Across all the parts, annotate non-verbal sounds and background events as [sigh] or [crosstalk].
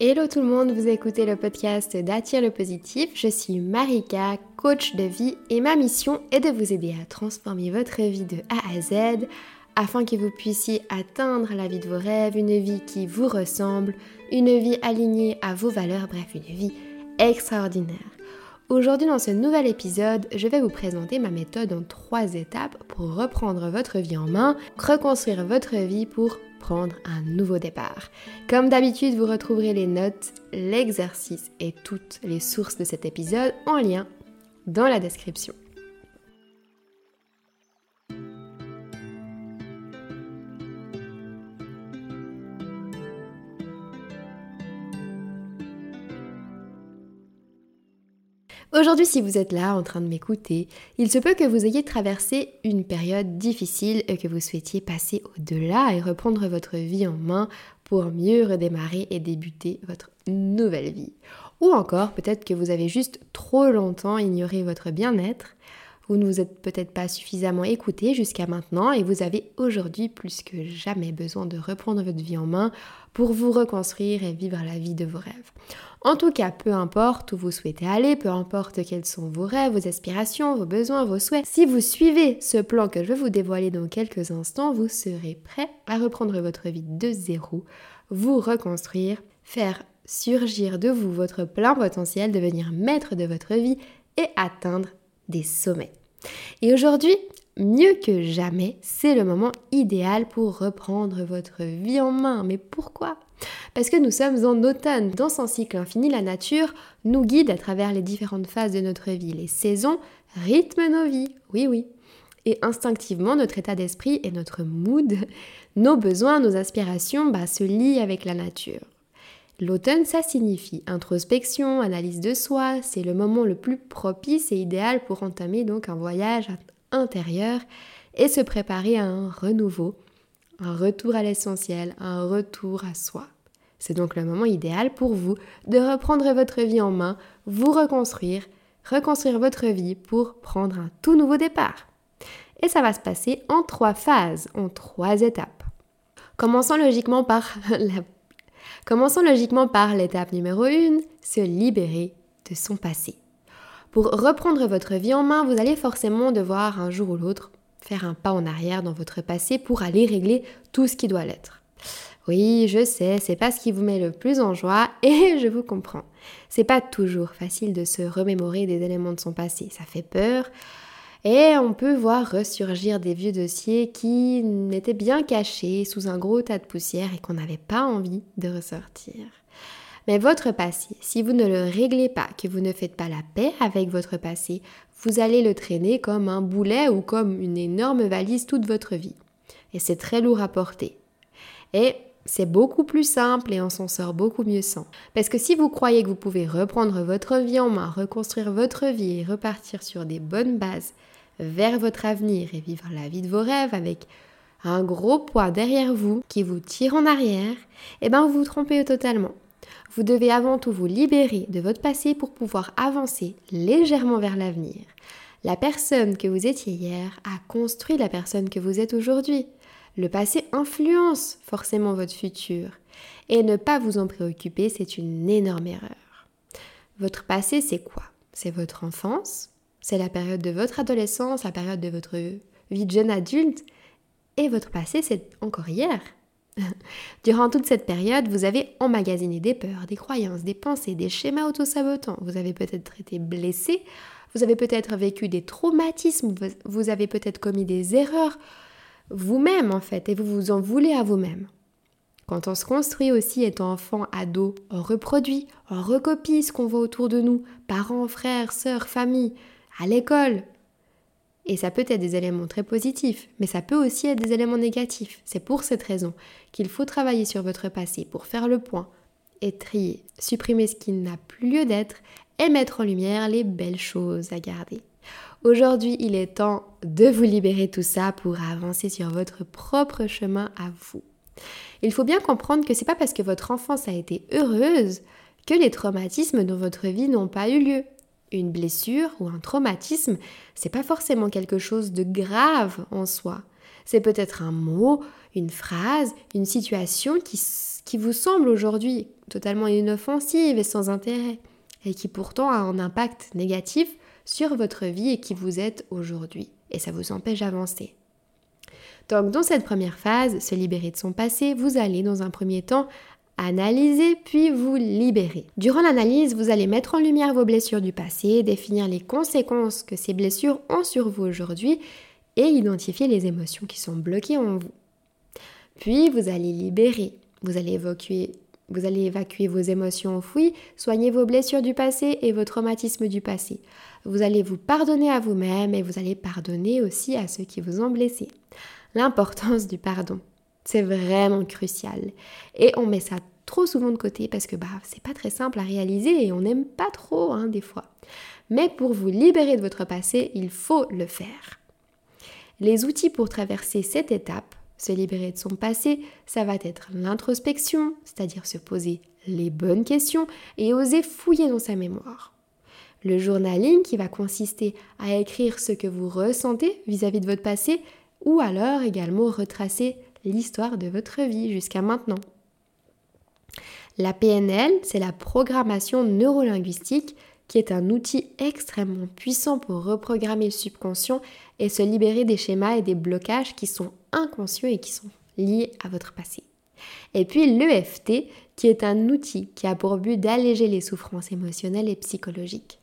Hello tout le monde, vous écoutez le podcast d'Attire le positif. Je suis Marika, coach de vie et ma mission est de vous aider à transformer votre vie de A à Z afin que vous puissiez atteindre la vie de vos rêves, une vie qui vous ressemble, une vie alignée à vos valeurs, bref, une vie extraordinaire. Aujourd'hui dans ce nouvel épisode, je vais vous présenter ma méthode en trois étapes pour reprendre votre vie en main, reconstruire votre vie pour prendre un nouveau départ. Comme d'habitude, vous retrouverez les notes, l'exercice et toutes les sources de cet épisode en lien dans la description. Aujourd'hui, si vous êtes là en train de m'écouter, il se peut que vous ayez traversé une période difficile et que vous souhaitiez passer au-delà et reprendre votre vie en main pour mieux redémarrer et débuter votre nouvelle vie. Ou encore, peut-être que vous avez juste trop longtemps ignoré votre bien-être, vous ne vous êtes peut-être pas suffisamment écouté jusqu'à maintenant et vous avez aujourd'hui plus que jamais besoin de reprendre votre vie en main pour vous reconstruire et vivre la vie de vos rêves. En tout cas, peu importe où vous souhaitez aller, peu importe quels sont vos rêves, vos aspirations, vos besoins, vos souhaits, si vous suivez ce plan que je vais vous dévoiler dans quelques instants, vous serez prêt à reprendre votre vie de zéro, vous reconstruire, faire surgir de vous votre plein potentiel, devenir maître de votre vie et atteindre des sommets. Et aujourd'hui, mieux que jamais, c'est le moment idéal pour reprendre votre vie en main. Mais pourquoi? Parce que nous sommes en automne. Dans son cycle infini, la nature nous guide à travers les différentes phases de notre vie. Les saisons rythment nos vies. Oui, oui. Et instinctivement, notre état d'esprit et notre mood, [laughs] nos besoins, nos aspirations bah, se lient avec la nature. L'automne, ça signifie introspection, analyse de soi, c'est le moment le plus propice et idéal pour entamer donc un voyage intérieur et se préparer à un renouveau, un retour à l'essentiel, un retour à soi. C'est donc le moment idéal pour vous de reprendre votre vie en main, vous reconstruire, reconstruire votre vie pour prendre un tout nouveau départ. Et ça va se passer en trois phases, en trois étapes. Commençons logiquement par [laughs] Commençons logiquement par l'étape numéro 1, se libérer de son passé. Pour reprendre votre vie en main, vous allez forcément devoir un jour ou l'autre faire un pas en arrière dans votre passé pour aller régler tout ce qui doit l'être. Oui, je sais, c'est pas ce qui vous met le plus en joie [laughs] et je vous comprends. C'est pas toujours facile de se remémorer des éléments de son passé, ça fait peur. Et on peut voir ressurgir des vieux dossiers qui n'étaient bien cachés sous un gros tas de poussière et qu'on n'avait pas envie de ressortir. Mais votre passé, si vous ne le réglez pas, que vous ne faites pas la paix avec votre passé, vous allez le traîner comme un boulet ou comme une énorme valise toute votre vie. Et c'est très lourd à porter. Et c'est beaucoup plus simple et on s'en sort beaucoup mieux sans. Parce que si vous croyez que vous pouvez reprendre votre vie en main, reconstruire votre vie et repartir sur des bonnes bases vers votre avenir et vivre la vie de vos rêves avec un gros poids derrière vous qui vous tire en arrière, eh bien vous vous trompez totalement. Vous devez avant tout vous libérer de votre passé pour pouvoir avancer légèrement vers l'avenir. La personne que vous étiez hier a construit la personne que vous êtes aujourd'hui. Le passé influence forcément votre futur. Et ne pas vous en préoccuper, c'est une énorme erreur. Votre passé, c'est quoi? C'est votre enfance, c'est la période de votre adolescence, la période de votre vie de jeune adulte, et votre passé, c'est encore hier. [laughs] Durant toute cette période, vous avez emmagasiné des peurs, des croyances, des pensées, des schémas autosabotants. Vous avez peut-être été blessé, vous avez peut-être vécu des traumatismes, vous avez peut-être commis des erreurs vous-même en fait, et vous vous en voulez à vous-même. Quand on se construit aussi étant enfant, ado, on reproduit, on recopie ce qu'on voit autour de nous, parents, frères, sœurs, famille, à l'école, et ça peut être des éléments très positifs, mais ça peut aussi être des éléments négatifs. C'est pour cette raison qu'il faut travailler sur votre passé pour faire le point et trier, supprimer ce qui n'a plus lieu d'être et mettre en lumière les belles choses à garder. Aujourd'hui, il est temps de vous libérer tout ça pour avancer sur votre propre chemin à vous. Il faut bien comprendre que c'est pas parce que votre enfance a été heureuse que les traumatismes dans votre vie n'ont pas eu lieu une blessure ou un traumatisme, c'est pas forcément quelque chose de grave en soi. C'est peut-être un mot, une phrase, une situation qui, qui vous semble aujourd'hui totalement inoffensive et sans intérêt, et qui pourtant a un impact négatif sur votre vie et qui vous êtes aujourd'hui. Et ça vous empêche d'avancer. Donc dans cette première phase, se libérer de son passé, vous allez dans un premier temps analyser puis vous libérer. Durant l'analyse, vous allez mettre en lumière vos blessures du passé, définir les conséquences que ces blessures ont sur vous aujourd'hui et identifier les émotions qui sont bloquées en vous. Puis vous allez libérer, vous allez évacuer, vous allez évacuer vos émotions enfouies, soigner vos blessures du passé et vos traumatismes du passé. Vous allez vous pardonner à vous-même et vous allez pardonner aussi à ceux qui vous ont blessé. L'importance du pardon, c'est vraiment crucial. Et on met ça trop souvent de côté parce que bah c'est pas très simple à réaliser et on n'aime pas trop hein, des fois. Mais pour vous libérer de votre passé, il faut le faire. Les outils pour traverser cette étape, se libérer de son passé, ça va être l'introspection, c'est-à-dire se poser les bonnes questions et oser fouiller dans sa mémoire. Le journaling qui va consister à écrire ce que vous ressentez vis-à-vis de votre passé ou alors également retracer l'histoire de votre vie jusqu'à maintenant. La PNL, c'est la programmation neurolinguistique qui est un outil extrêmement puissant pour reprogrammer le subconscient et se libérer des schémas et des blocages qui sont inconscients et qui sont liés à votre passé. Et puis l'EFT, qui est un outil qui a pour but d'alléger les souffrances émotionnelles et psychologiques.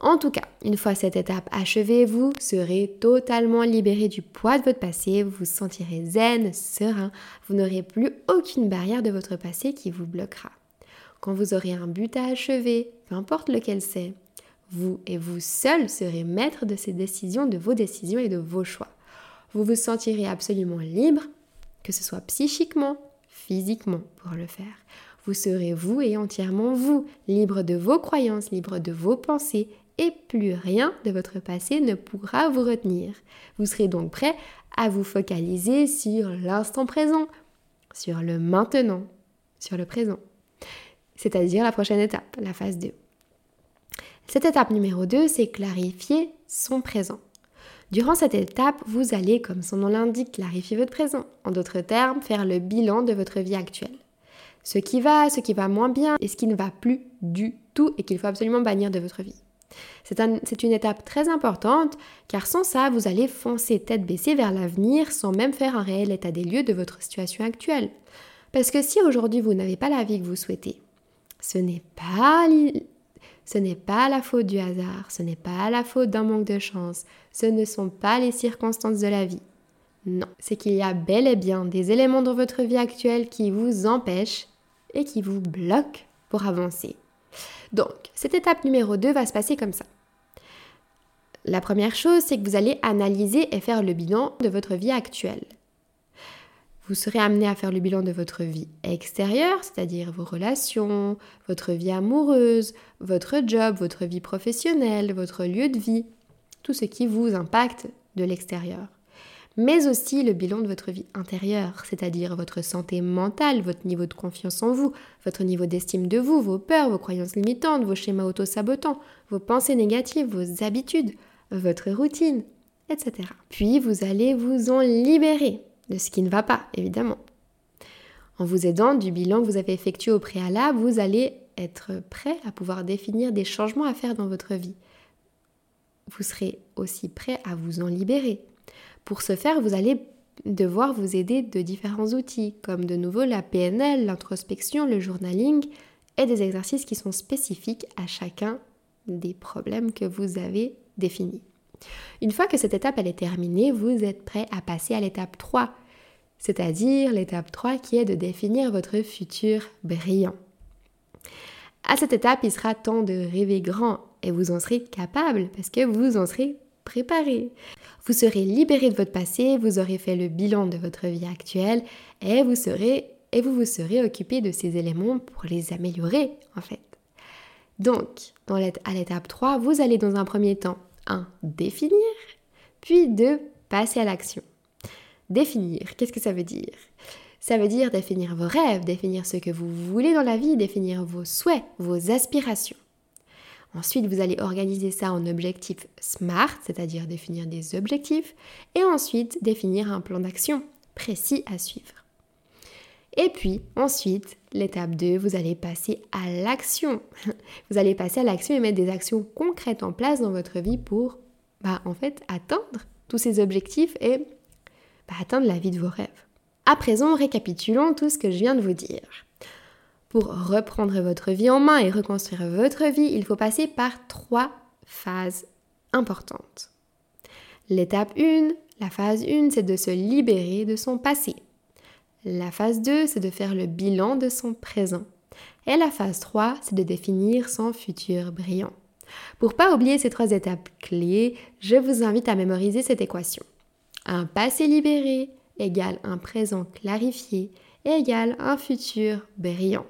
En tout cas, une fois cette étape achevée, vous serez totalement libéré du poids de votre passé, vous vous sentirez zen, serein, vous n'aurez plus aucune barrière de votre passé qui vous bloquera. Quand vous aurez un but à achever, peu importe lequel c'est, vous et vous seul serez maître de ces décisions, de vos décisions et de vos choix. Vous vous sentirez absolument libre, que ce soit psychiquement, physiquement pour le faire. Vous serez vous et entièrement vous, libre de vos croyances, libre de vos pensées et plus rien de votre passé ne pourra vous retenir. Vous serez donc prêt à vous focaliser sur l'instant présent, sur le maintenant, sur le présent. C'est-à-dire la prochaine étape, la phase 2. Cette étape numéro 2, c'est clarifier son présent. Durant cette étape, vous allez, comme son nom l'indique, clarifier votre présent. En d'autres termes, faire le bilan de votre vie actuelle. Ce qui va, ce qui va moins bien et ce qui ne va plus du tout et qu'il faut absolument bannir de votre vie. C'est une étape très importante car sans ça, vous allez foncer tête baissée vers l'avenir sans même faire un réel état des lieux de votre situation actuelle. Parce que si aujourd'hui vous n'avez pas la vie que vous souhaitez, ce n'est pas la faute du hasard, ce n'est pas la faute d'un manque de chance, ce ne sont pas les circonstances de la vie. Non, c'est qu'il y a bel et bien des éléments dans votre vie actuelle qui vous empêchent et qui vous bloquent pour avancer. Donc, cette étape numéro 2 va se passer comme ça. La première chose, c'est que vous allez analyser et faire le bilan de votre vie actuelle. Vous serez amené à faire le bilan de votre vie extérieure, c'est-à-dire vos relations, votre vie amoureuse, votre job, votre vie professionnelle, votre lieu de vie, tout ce qui vous impacte de l'extérieur mais aussi le bilan de votre vie intérieure, c'est-à-dire votre santé mentale, votre niveau de confiance en vous, votre niveau d'estime de vous, vos peurs, vos croyances limitantes, vos schémas auto-sabotants, vos pensées négatives, vos habitudes, votre routine, etc. Puis vous allez vous en libérer de ce qui ne va pas, évidemment. En vous aidant du bilan que vous avez effectué au préalable, vous allez être prêt à pouvoir définir des changements à faire dans votre vie. Vous serez aussi prêt à vous en libérer, pour ce faire, vous allez devoir vous aider de différents outils, comme de nouveau la PNL, l'introspection, le journaling, et des exercices qui sont spécifiques à chacun des problèmes que vous avez définis. Une fois que cette étape est terminée, vous êtes prêt à passer à l'étape 3, c'est-à-dire l'étape 3 qui est de définir votre futur brillant. À cette étape, il sera temps de rêver grand et vous en serez capable parce que vous en serez préparé. Vous serez libéré de votre passé, vous aurez fait le bilan de votre vie actuelle et vous serez et vous vous serez occupé de ces éléments pour les améliorer en fait. Donc, dans à l'étape 3, vous allez dans un premier temps 1. définir, puis 2. passer à l'action. Définir, qu'est-ce que ça veut dire? Ça veut dire définir vos rêves, définir ce que vous voulez dans la vie, définir vos souhaits, vos aspirations. Ensuite, vous allez organiser ça en objectifs SMART, c'est-à-dire définir des objectifs, et ensuite définir un plan d'action précis à suivre. Et puis ensuite, l'étape 2, vous allez passer à l'action. [laughs] Vous allez passer à l'action et mettre des actions concrètes en place dans votre vie pour bah, en fait atteindre tous ces objectifs et bah, atteindre la vie de vos rêves. À présent, récapitulons tout ce que je viens de vous dire. Pour reprendre votre vie en main et reconstruire votre vie, il faut passer par trois phases importantes. L'étape 1, la phase 1, c'est de se libérer de son passé. La phase 2, c'est de faire le bilan de son présent. Et la phase 3, c'est de définir son futur brillant. Pour pas oublier ces trois étapes clés, je vous invite à mémoriser cette équation. Un passé libéré égale un présent clarifié égale un futur brillant.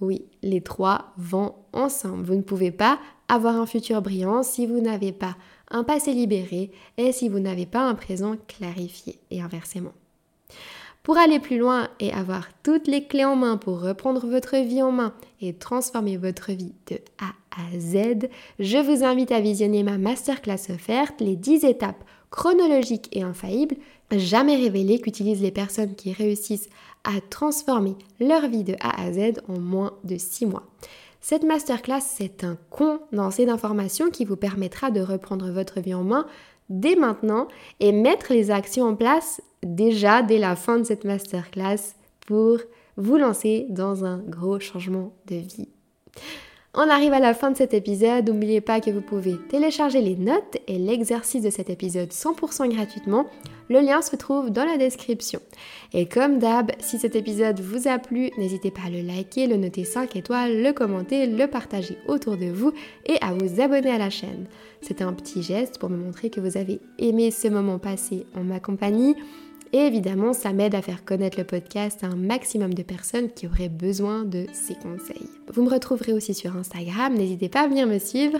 Oui, les trois vont ensemble. Vous ne pouvez pas avoir un futur brillant si vous n'avez pas un passé libéré et si vous n'avez pas un présent clarifié et inversement. Pour aller plus loin et avoir toutes les clés en main pour reprendre votre vie en main et transformer votre vie de A à Z, je vous invite à visionner ma masterclass offerte, les 10 étapes chronologiques et infaillibles, jamais révélées qu'utilisent les personnes qui réussissent à transformer leur vie de A à Z en moins de 6 mois. Cette masterclass, c'est un condensé d'informations qui vous permettra de reprendre votre vie en main dès maintenant et mettre les actions en place déjà dès la fin de cette masterclass pour vous lancer dans un gros changement de vie. On arrive à la fin de cet épisode. N'oubliez pas que vous pouvez télécharger les notes et l'exercice de cet épisode 100% gratuitement. Le lien se trouve dans la description. Et comme d'hab, si cet épisode vous a plu, n'hésitez pas à le liker, le noter 5 étoiles, le commenter, le partager autour de vous et à vous abonner à la chaîne. C'est un petit geste pour me montrer que vous avez aimé ce moment passé en ma compagnie et évidemment, ça m'aide à faire connaître le podcast à un maximum de personnes qui auraient besoin de ces conseils. Vous me retrouverez aussi sur Instagram, n'hésitez pas à venir me suivre.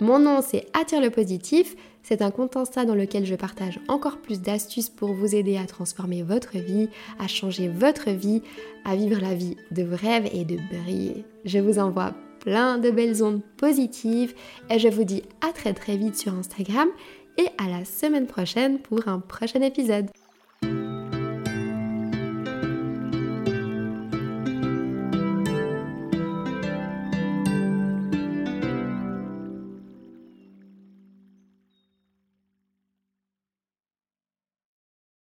Mon nom c'est Attire le positif. C'est un compte Insta dans lequel je partage encore plus d'astuces pour vous aider à transformer votre vie, à changer votre vie, à vivre la vie de vos rêves et de briller. Je vous envoie plein de belles ondes positives et je vous dis à très très vite sur Instagram et à la semaine prochaine pour un prochain épisode.